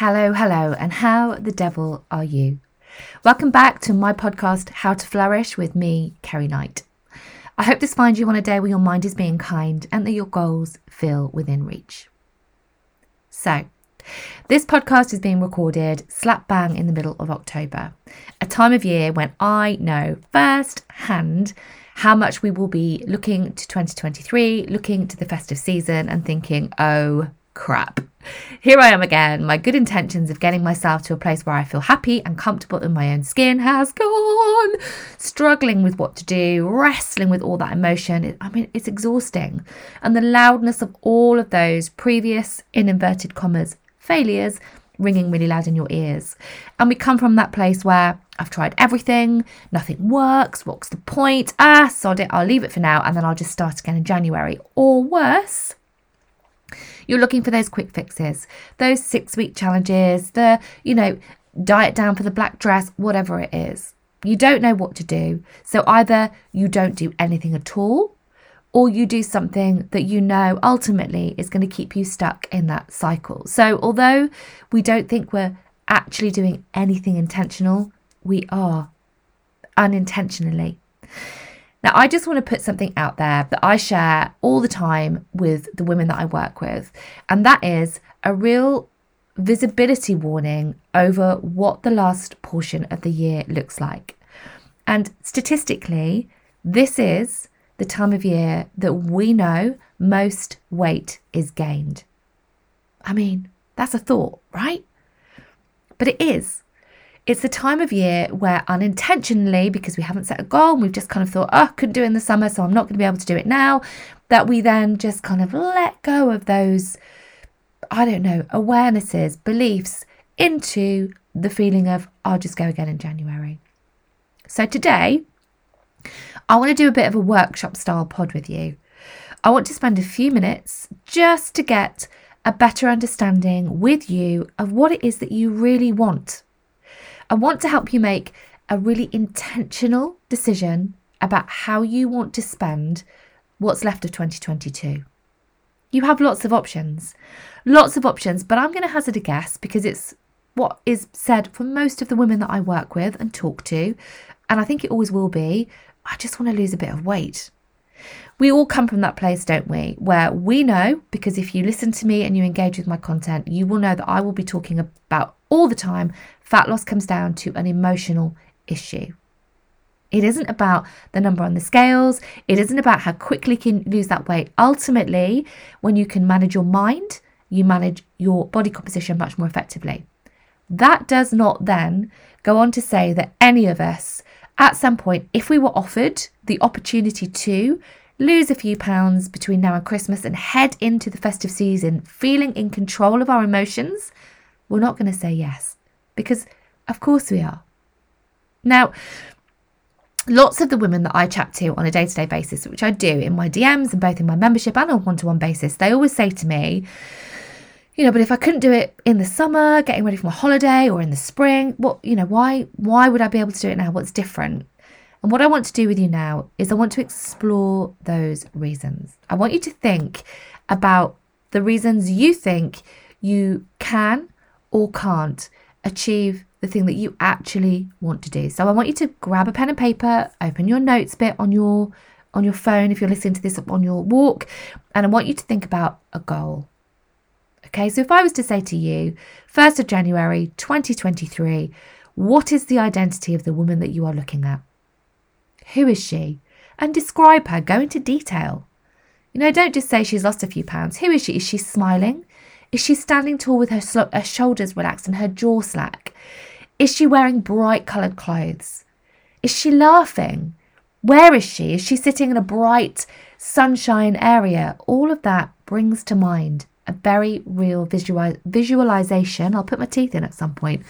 Hello, hello, and how the devil are you? Welcome back to my podcast, How to Flourish, with me, Kerry Knight. I hope this finds you on a day where your mind is being kind and that your goals feel within reach. So, this podcast is being recorded slap bang in the middle of October, a time of year when I know firsthand how much we will be looking to 2023, looking to the festive season, and thinking, oh crap. Here I am again. My good intentions of getting myself to a place where I feel happy and comfortable in my own skin has gone. Struggling with what to do, wrestling with all that emotion. I mean, it's exhausting. And the loudness of all of those previous, in inverted commas, failures ringing really loud in your ears. And we come from that place where I've tried everything, nothing works, what's the point? Ah, sod it, I'll leave it for now and then I'll just start again in January. Or worse, you're looking for those quick fixes, those six week challenges, the, you know, diet down for the black dress, whatever it is. You don't know what to do. So either you don't do anything at all, or you do something that you know ultimately is going to keep you stuck in that cycle. So although we don't think we're actually doing anything intentional, we are unintentionally. Now, I just want to put something out there that I share all the time with the women that I work with, and that is a real visibility warning over what the last portion of the year looks like. And statistically, this is the time of year that we know most weight is gained. I mean, that's a thought, right? But it is. It's the time of year where unintentionally, because we haven't set a goal and we've just kind of thought, oh, I couldn't do it in the summer, so I'm not going to be able to do it now, that we then just kind of let go of those, I don't know, awarenesses, beliefs into the feeling of, I'll just go again in January. So today, I want to do a bit of a workshop style pod with you. I want to spend a few minutes just to get a better understanding with you of what it is that you really want I want to help you make a really intentional decision about how you want to spend what's left of 2022. You have lots of options, lots of options, but I'm going to hazard a guess because it's what is said for most of the women that I work with and talk to, and I think it always will be I just want to lose a bit of weight. We all come from that place, don't we? Where we know, because if you listen to me and you engage with my content, you will know that I will be talking about all the time Fat loss comes down to an emotional issue. It isn't about the number on the scales. It isn't about how quickly you can lose that weight. Ultimately, when you can manage your mind, you manage your body composition much more effectively. That does not then go on to say that any of us, at some point, if we were offered the opportunity to lose a few pounds between now and Christmas and head into the festive season feeling in control of our emotions, we're not going to say yes because of course we are. Now, lots of the women that I chat to on a day to day basis, which I do in my DMs and both in my membership and on one to one basis, they always say to me, you know, but if I couldn't do it in the summer, getting ready for my holiday, or in the spring, what, you know, why, why would I be able to do it now? What's different? And what I want to do with you now is I want to explore those reasons. I want you to think about the reasons you think you can or can't achieve the thing that you actually want to do. So I want you to grab a pen and paper, open your notes bit on your on your phone if you're listening to this on your walk, and I want you to think about a goal. Okay, so if I was to say to you, 1st of January 2023, what is the identity of the woman that you are looking at? Who is she? And describe her, go into detail. You know, don't just say she's lost a few pounds. Who is she? Is she smiling? Is she standing tall with her, sl- her shoulders relaxed and her jaw slack? Is she wearing bright coloured clothes? Is she laughing? Where is she? Is she sitting in a bright sunshine area? All of that brings to mind a very real visual- visualization. I'll put my teeth in at some point.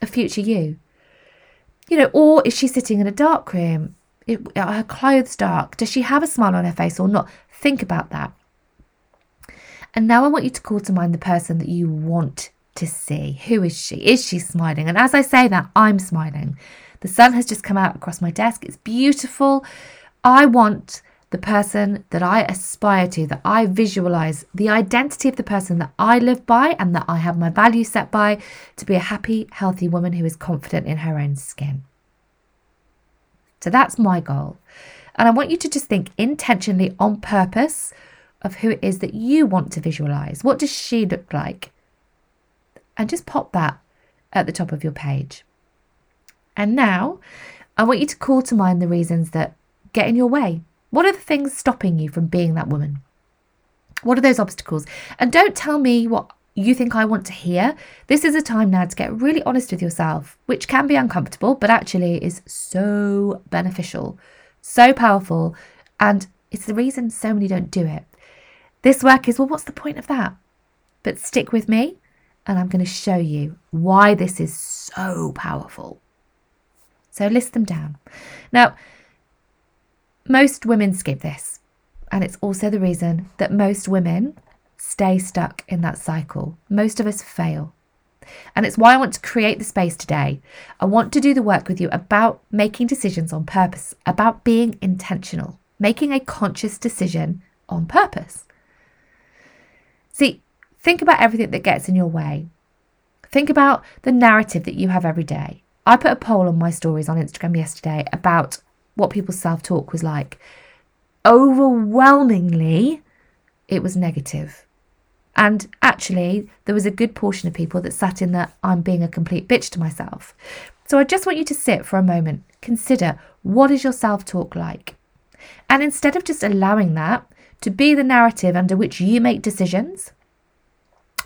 A future you. You know, or is she sitting in a dark room? It, are her clothes dark? Does she have a smile on her face or not? Think about that. And now I want you to call to mind the person that you want to see. Who is she? Is she smiling? And as I say that, I'm smiling. The sun has just come out across my desk. It's beautiful. I want the person that I aspire to, that I visualize, the identity of the person that I live by and that I have my values set by to be a happy, healthy woman who is confident in her own skin. So that's my goal. And I want you to just think intentionally on purpose of who it is that you want to visualize. What does she look like? And just pop that at the top of your page. And now I want you to call to mind the reasons that get in your way what are the things stopping you from being that woman? What are those obstacles? And don't tell me what you think I want to hear. This is a time now to get really honest with yourself, which can be uncomfortable, but actually is so beneficial, so powerful, and it's the reason so many don't do it. This work is, well, what's the point of that? But stick with me, and I'm going to show you why this is so powerful. So list them down. Now, most women skip this, and it's also the reason that most women stay stuck in that cycle. Most of us fail. And it's why I want to create the space today. I want to do the work with you about making decisions on purpose, about being intentional, making a conscious decision on purpose. See, think about everything that gets in your way. Think about the narrative that you have every day. I put a poll on my stories on Instagram yesterday about what people's self talk was like. Overwhelmingly, it was negative. And actually, there was a good portion of people that sat in that I'm being a complete bitch to myself. So I just want you to sit for a moment, consider what is your self talk like? And instead of just allowing that to be the narrative under which you make decisions,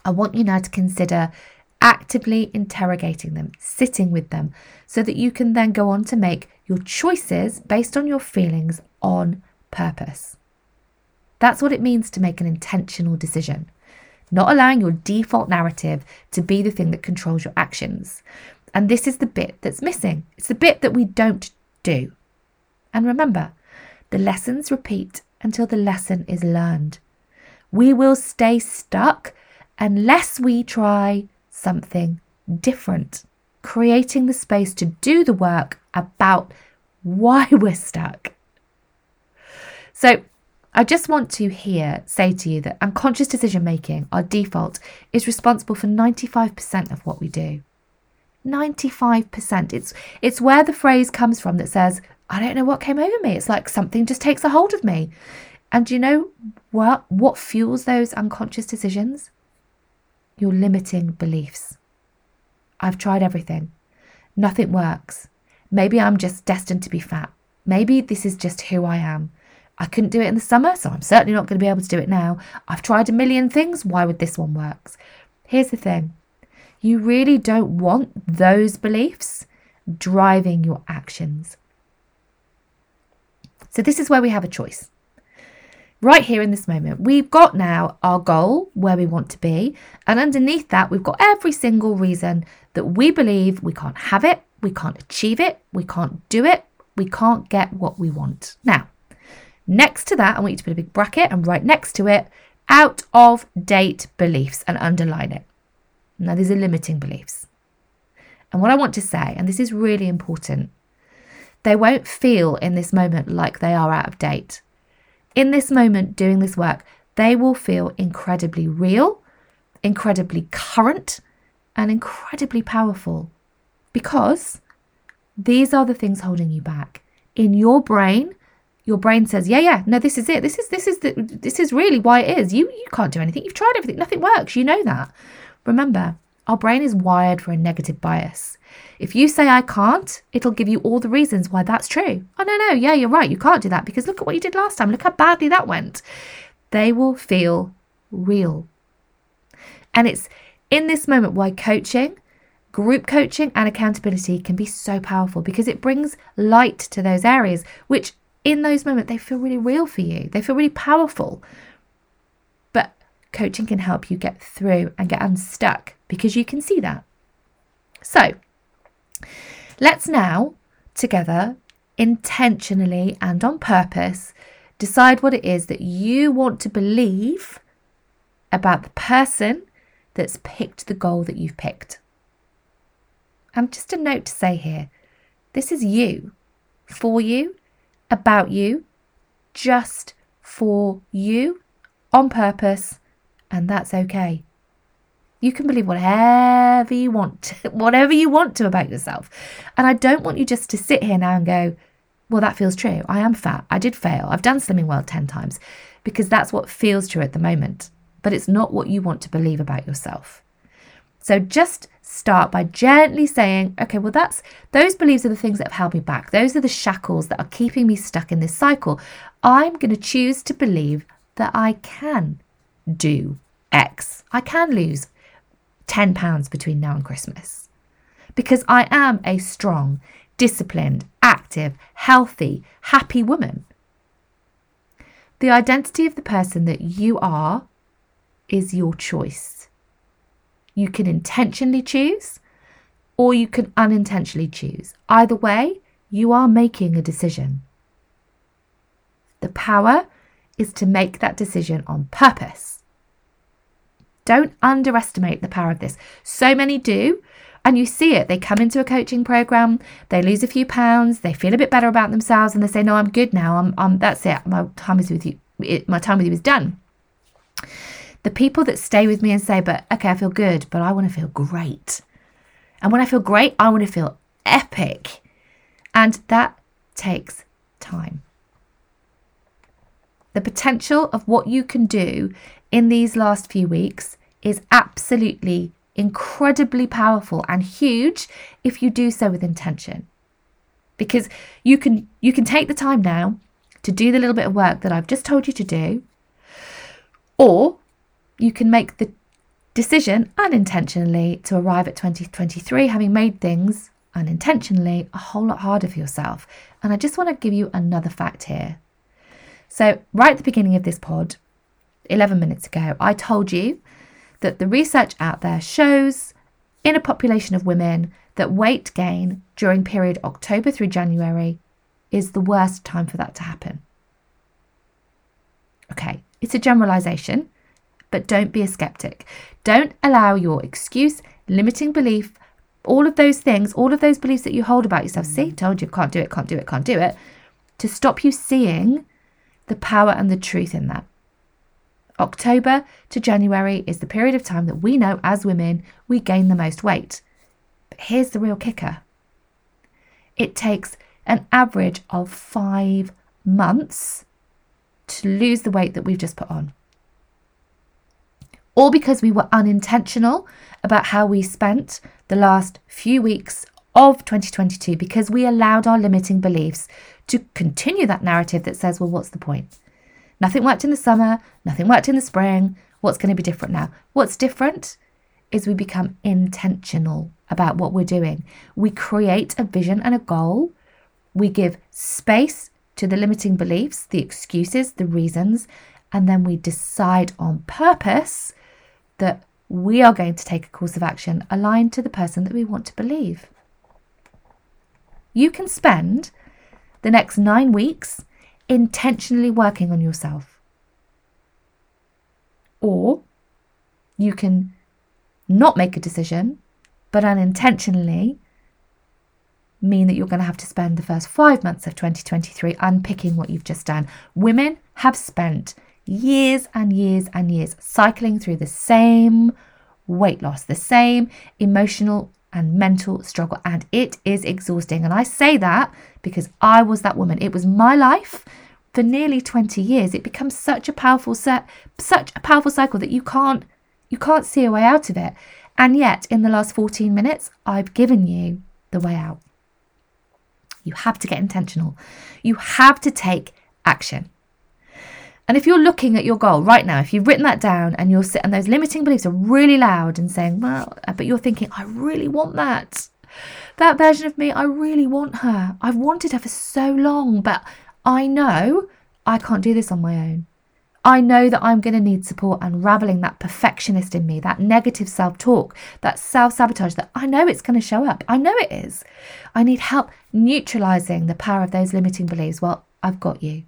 I want you now to consider actively interrogating them, sitting with them, so that you can then go on to make your choices based on your feelings on purpose. That's what it means to make an intentional decision, not allowing your default narrative to be the thing that controls your actions. And this is the bit that's missing. It's the bit that we don't do. And remember, the lessons repeat until the lesson is learned. We will stay stuck unless we try something different, creating the space to do the work about why we're stuck. So, I just want to here say to you that unconscious decision making, our default, is responsible for 95% of what we do. 95%. It's it's where the phrase comes from that says, I don't know what came over me. It's like something just takes a hold of me. And you know what what fuels those unconscious decisions? Your limiting beliefs. I've tried everything. Nothing works. Maybe I'm just destined to be fat. Maybe this is just who I am. I couldn't do it in the summer, so I'm certainly not going to be able to do it now. I've tried a million things. Why would this one work? Here's the thing you really don't want those beliefs driving your actions. So, this is where we have a choice. Right here in this moment, we've got now our goal where we want to be, and underneath that, we've got every single reason that we believe we can't have it, we can't achieve it, we can't do it, we can't get what we want. Now, next to that, I want you to put a big bracket and right next to it, out of date beliefs and underline it. Now, these are limiting beliefs. And what I want to say, and this is really important, they won't feel in this moment like they are out of date. In this moment, doing this work, they will feel incredibly real, incredibly current, and incredibly powerful because these are the things holding you back. In your brain, your brain says, "Yeah, yeah, no, this is it. This is this is the this is really why it is. You you can't do anything. You've tried everything. Nothing works. You know that." Remember, our brain is wired for a negative bias. If you say I can't, it'll give you all the reasons why that's true. Oh no, no, yeah, you're right. You can't do that because look at what you did last time. Look how badly that went. They will feel real. And it's in this moment why coaching Group coaching and accountability can be so powerful because it brings light to those areas, which in those moments they feel really real for you. They feel really powerful. But coaching can help you get through and get unstuck because you can see that. So let's now together intentionally and on purpose decide what it is that you want to believe about the person that's picked the goal that you've picked. And just a note to say here this is you, for you, about you, just for you on purpose, and that's okay. You can believe whatever you want, whatever you want to about yourself. And I don't want you just to sit here now and go, well, that feels true. I am fat. I did fail. I've done Slimming World 10 times because that's what feels true at the moment. But it's not what you want to believe about yourself. So just start by gently saying, okay, well, that's those beliefs are the things that have held me back. Those are the shackles that are keeping me stuck in this cycle. I'm going to choose to believe that I can do X. I can lose 10 pounds between now and Christmas because I am a strong, disciplined, active, healthy, happy woman. The identity of the person that you are is your choice. You can intentionally choose or you can unintentionally choose. Either way, you are making a decision. The power is to make that decision on purpose. Don't underestimate the power of this. So many do, and you see it. They come into a coaching program, they lose a few pounds, they feel a bit better about themselves, and they say, "No, I'm good now. I'm, I'm that's it. My time is with you. It, my time with you is done." The people that stay with me and say, "But okay, I feel good, but I want to feel great," and when I feel great, I want to feel epic, and that takes time. The potential of what you can do in these last few weeks is absolutely incredibly powerful and huge if you do so with intention. Because you can you can take the time now to do the little bit of work that I've just told you to do or you can make the decision unintentionally to arrive at 2023 having made things unintentionally a whole lot harder for yourself. And I just want to give you another fact here. So, right at the beginning of this pod, 11 minutes ago, I told you that the research out there shows in a population of women that weight gain during period October through January is the worst time for that to happen. Okay, it's a generalization, but don't be a skeptic. Don't allow your excuse, limiting belief, all of those things, all of those beliefs that you hold about yourself, see, mm. told you can't do it, can't do it, can't do it, to stop you seeing the power and the truth in that. October to January is the period of time that we know as women we gain the most weight. But here's the real kicker it takes an average of five months to lose the weight that we've just put on. All because we were unintentional about how we spent the last few weeks of 2022 because we allowed our limiting beliefs to continue that narrative that says, well, what's the point? Nothing worked in the summer, nothing worked in the spring. What's going to be different now? What's different is we become intentional about what we're doing. We create a vision and a goal. We give space to the limiting beliefs, the excuses, the reasons, and then we decide on purpose that we are going to take a course of action aligned to the person that we want to believe. You can spend the next nine weeks intentionally working on yourself. Or you can not make a decision, but unintentionally mean that you're going to have to spend the first five months of 2023 unpicking what you've just done. Women have spent years and years and years cycling through the same weight loss, the same emotional and mental struggle. And it is exhausting. And I say that because I was that woman. It was my life for nearly 20 years. It becomes such a powerful set, such a powerful cycle that you can't you can't see a way out of it. And yet, in the last 14 minutes, I've given you the way out. You have to get intentional. You have to take action. And if you're looking at your goal right now, if you've written that down and you're and those limiting beliefs are really loud and saying, well, uh, but you're thinking, I really want that. That version of me, I really want her. I've wanted her for so long, but I know I can't do this on my own. I know that I'm going to need support unraveling that perfectionist in me, that negative self talk, that self sabotage that I know it's going to show up. I know it is. I need help neutralizing the power of those limiting beliefs. Well, I've got you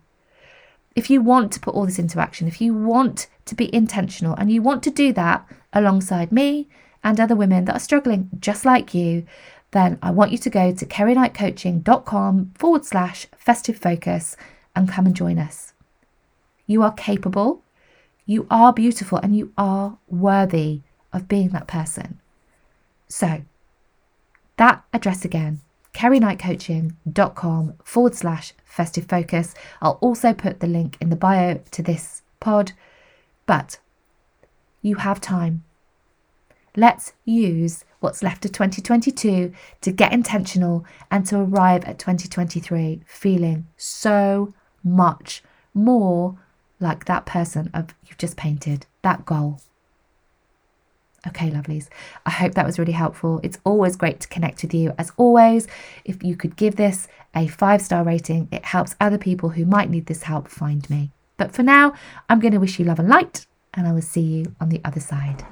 if you want to put all this into action, if you want to be intentional and you want to do that alongside me and other women that are struggling just like you, then I want you to go to kerryknightcoaching.com forward slash festive focus and come and join us. You are capable, you are beautiful, and you are worthy of being that person. So, that address again kerryknightcoaching.com forward slash festive focus. I'll also put the link in the bio to this pod. But you have time. Let's use what's left of 2022 to get intentional and to arrive at 2023 feeling so much more like that person of you've just painted, that goal. Okay, lovelies. I hope that was really helpful. It's always great to connect with you. As always, if you could give this a five star rating, it helps other people who might need this help find me. But for now, I'm going to wish you love and light, and I will see you on the other side.